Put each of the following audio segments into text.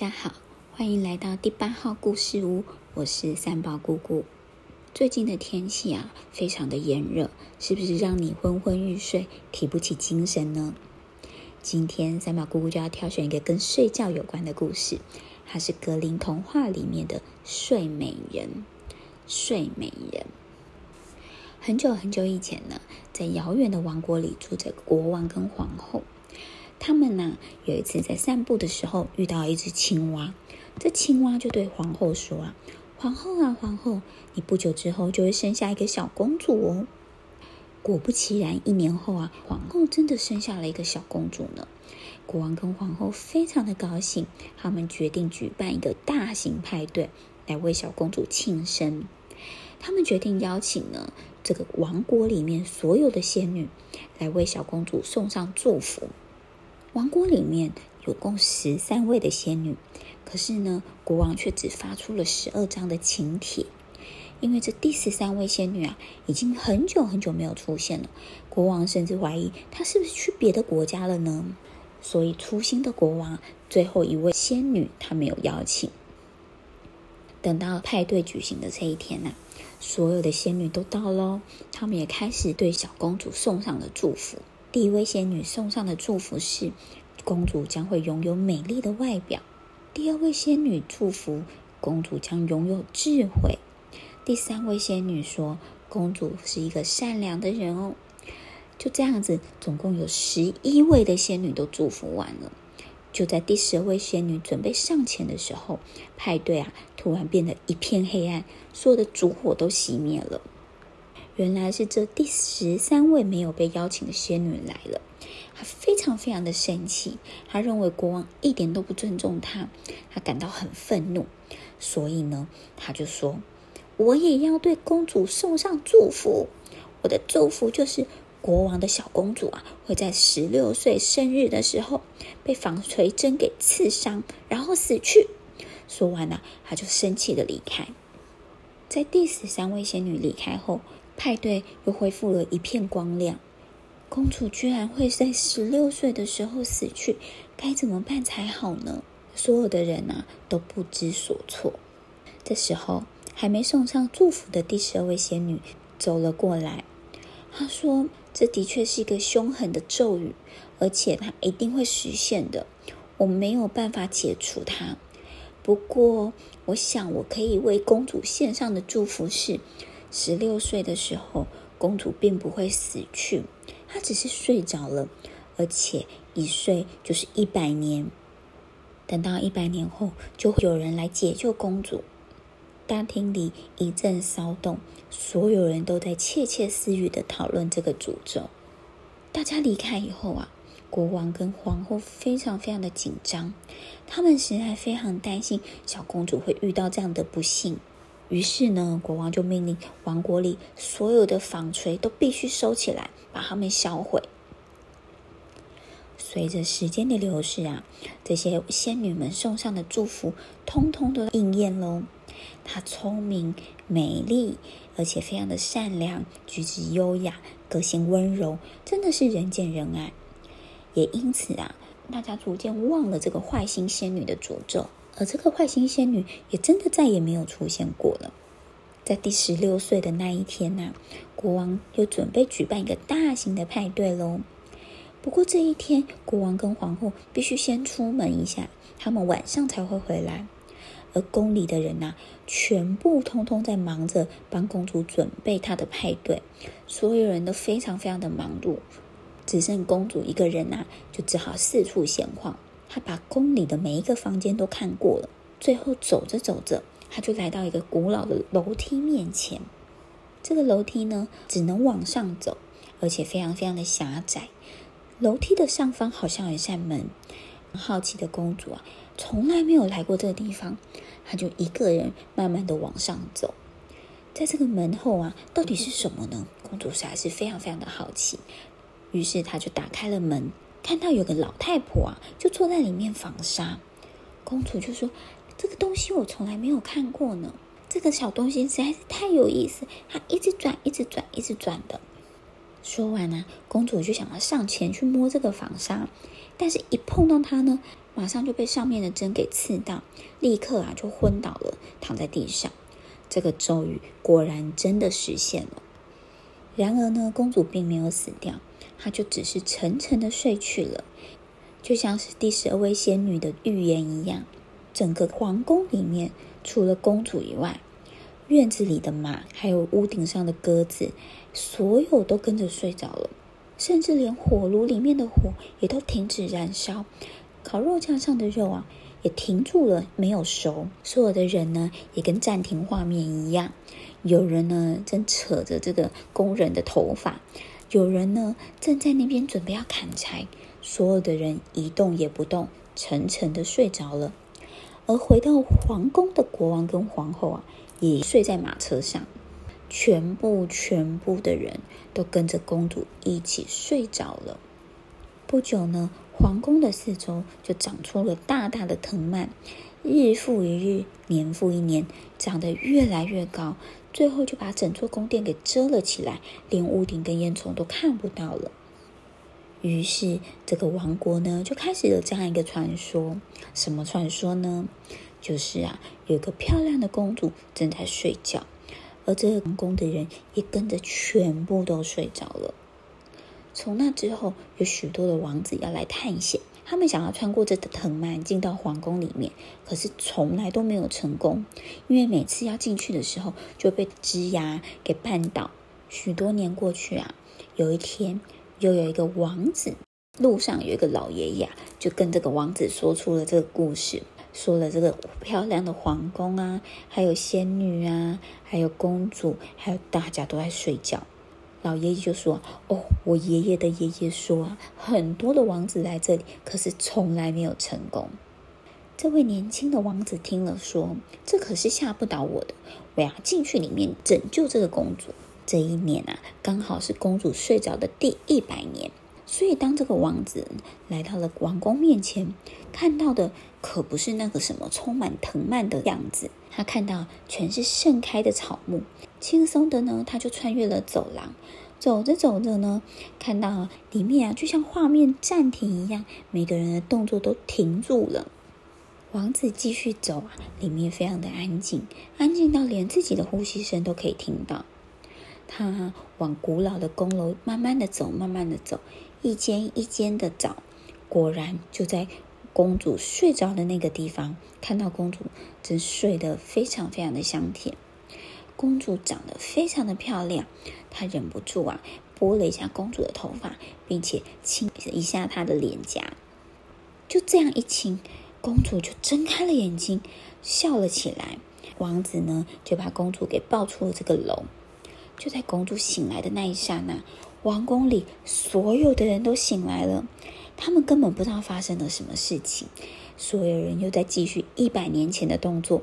大家好，欢迎来到第八号故事屋，我是三宝姑姑。最近的天气啊，非常的炎热，是不是让你昏昏欲睡，提不起精神呢？今天三宝姑姑就要挑选一个跟睡觉有关的故事，它是格林童话里面的睡美人。睡美人。很久很久以前呢，在遥远的王国里住着国王跟皇后。他们呢，有一次在散步的时候遇到一只青蛙，这青蛙就对皇后说：“啊，皇后啊，皇后，你不久之后就会生下一个小公主哦。”果不其然，一年后啊，皇后真的生下了一个小公主呢。国王跟皇后非常的高兴，他们决定举办一个大型派对来为小公主庆生。他们决定邀请呢这个王国里面所有的仙女来为小公主送上祝福。王国里面有共十三位的仙女，可是呢，国王却只发出了十二张的请帖，因为这第十三位仙女啊，已经很久很久没有出现了。国王甚至怀疑她是不是去别的国家了呢？所以粗心的国王最后一位仙女他没有邀请。等到派对举行的这一天呢、啊，所有的仙女都到喽，他们也开始对小公主送上了祝福。第一位仙女送上的祝福是，公主将会拥有美丽的外表。第二位仙女祝福公主将拥有智慧。第三位仙女说，公主是一个善良的人哦。就这样子，总共有十一位的仙女都祝福完了。就在第十位仙女准备上前的时候，派对啊突然变得一片黑暗，所有的烛火都熄灭了。原来是这第十三位没有被邀请的仙女来了，她非常非常的生气，她认为国王一点都不尊重她，她感到很愤怒，所以呢，她就说：“我也要对公主送上祝福，我的祝福就是国王的小公主啊，会在十六岁生日的时候被纺锤针给刺伤，然后死去。”说完了，她就生气的离开。在第十三位仙女离开后，派对又恢复了一片光亮，公主居然会在十六岁的时候死去，该怎么办才好呢？所有的人啊都不知所措。这时候，还没送上祝福的第十二位仙女走了过来，她说：“这的确是一个凶狠的咒语，而且它一定会实现的，我没有办法解除它。不过，我想我可以为公主献上的祝福是。”十六岁的时候，公主并不会死去，她只是睡着了，而且一睡就是一百年。等到一百年后，就会有人来解救公主。大厅里一阵骚动，所有人都在窃窃私语地讨论这个诅咒。大家离开以后啊，国王跟皇后非常非常的紧张，他们实在非常担心小公主会遇到这样的不幸。于是呢，国王就命令王国里所有的纺锤都必须收起来，把它们销毁。随着时间的流逝啊，这些仙女们送上的祝福，通通都应验喽。她聪明、美丽，而且非常的善良，举止优雅，个性温柔，真的是人见人爱。也因此啊，大家逐渐忘了这个坏心仙女的诅咒。而这个坏心仙女也真的再也没有出现过了。在第十六岁的那一天呐、国王又准备举办一个大型的派对喽。不过这一天，国王跟皇后必须先出门一下，他们晚上才会回来。而宫里的人呐、全部通通在忙着帮公主准备她的派对，所有人都非常非常的忙碌，只剩公主一个人呐、就只好四处闲晃。他把宫里的每一个房间都看过了，最后走着走着，他就来到一个古老的楼梯面前。这个楼梯呢，只能往上走，而且非常非常的狭窄。楼梯的上方好像有一扇门。好奇的公主啊，从来没有来过这个地方，她就一个人慢慢的往上走。在这个门后啊，到底是什么呢？公主实在是非常非常的好奇，于是她就打开了门。看到有个老太婆啊，就坐在里面纺纱。公主就说：“这个东西我从来没有看过呢，这个小东西实在是太有意思，它一直转，一直转，一直转的。”说完呢，公主就想要上前去摸这个纺纱，但是一碰到它呢，马上就被上面的针给刺到，立刻啊就昏倒了，躺在地上。这个咒语果然真的实现了。然而呢，公主并没有死掉，她就只是沉沉的睡去了，就像是第十二位仙女的预言一样。整个皇宫里面，除了公主以外，院子里的马，还有屋顶上的鸽子，所有都跟着睡着了，甚至连火炉里面的火也都停止燃烧。烤肉架上的肉啊，也停住了，没有熟。所有的人呢，也跟暂停画面一样。有人呢，正扯着这个工人的头发；有人呢，正在那边准备要砍柴。所有的人一动也不动，沉沉的睡着了。而回到皇宫的国王跟皇后啊，也睡在马车上。全部全部的人都跟着公主一起睡着了。不久呢，皇宫的四周就长出了大大的藤蔓，日复一日，年复一年，长得越来越高，最后就把整座宫殿给遮了起来，连屋顶跟烟囱都看不到了。于是，这个王国呢，就开始有这样一个传说。什么传说呢？就是啊，有个漂亮的公主正在睡觉，而这个皇宫的人也跟着全部都睡着了。从那之后，有许多的王子要来探险，他们想要穿过这个藤蔓进到皇宫里面，可是从来都没有成功，因为每次要进去的时候就被枝桠给绊倒。许多年过去啊，有一天又有一个王子，路上有一个老爷爷啊，就跟这个王子说出了这个故事，说了这个漂亮的皇宫啊，还有仙女啊，还有公主，还有大家都在睡觉。老爷爷就说：“哦，我爷爷的爷爷说啊，很多的王子来这里，可是从来没有成功。”这位年轻的王子听了说：“这可是吓不倒我的，我要进去里面拯救这个公主。”这一年啊，刚好是公主睡着的第一百年，所以当这个王子来到了王宫面前，看到的可不是那个什么充满藤蔓的样子，他看到全是盛开的草木。轻松的呢，他就穿越了走廊，走着走着呢，看到里面啊，就像画面暂停一样，每个人的动作都停住了。王子继续走啊，里面非常的安静，安静到连自己的呼吸声都可以听到。他往古老的宫楼慢慢的走，慢慢的走，一间一间的找，果然就在公主睡着的那个地方，看到公主正睡得非常非常的香甜。公主长得非常的漂亮，他忍不住啊，拨了一下公主的头发，并且亲一下她的脸颊。就这样一亲，公主就睁开了眼睛，笑了起来。王子呢，就把公主给抱出了这个楼。就在公主醒来的那一刹那，王宫里所有的人都醒来了，他们根本不知道发生了什么事情，所有人又在继续一百年前的动作。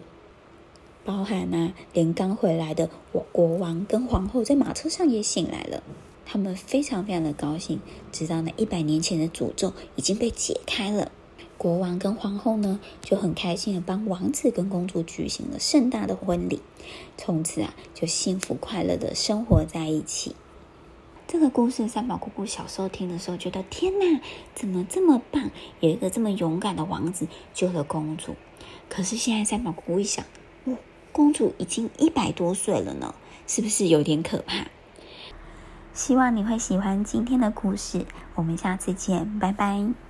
包含啊，连刚回来的我国王跟皇后在马车上也醒来了，他们非常非常的高兴，知道那一百年前的诅咒已经被解开了。国王跟皇后呢，就很开心的帮王子跟公主举行了盛大的婚礼，从此啊，就幸福快乐的生活在一起。这个故事，三宝姑姑小时候听的时候，觉得天哪，怎么这么棒？有一个这么勇敢的王子救了公主。可是现在三宝姑姑一想，哦公主已经一百多岁了呢，是不是有点可怕？希望你会喜欢今天的故事，我们下次见，拜拜。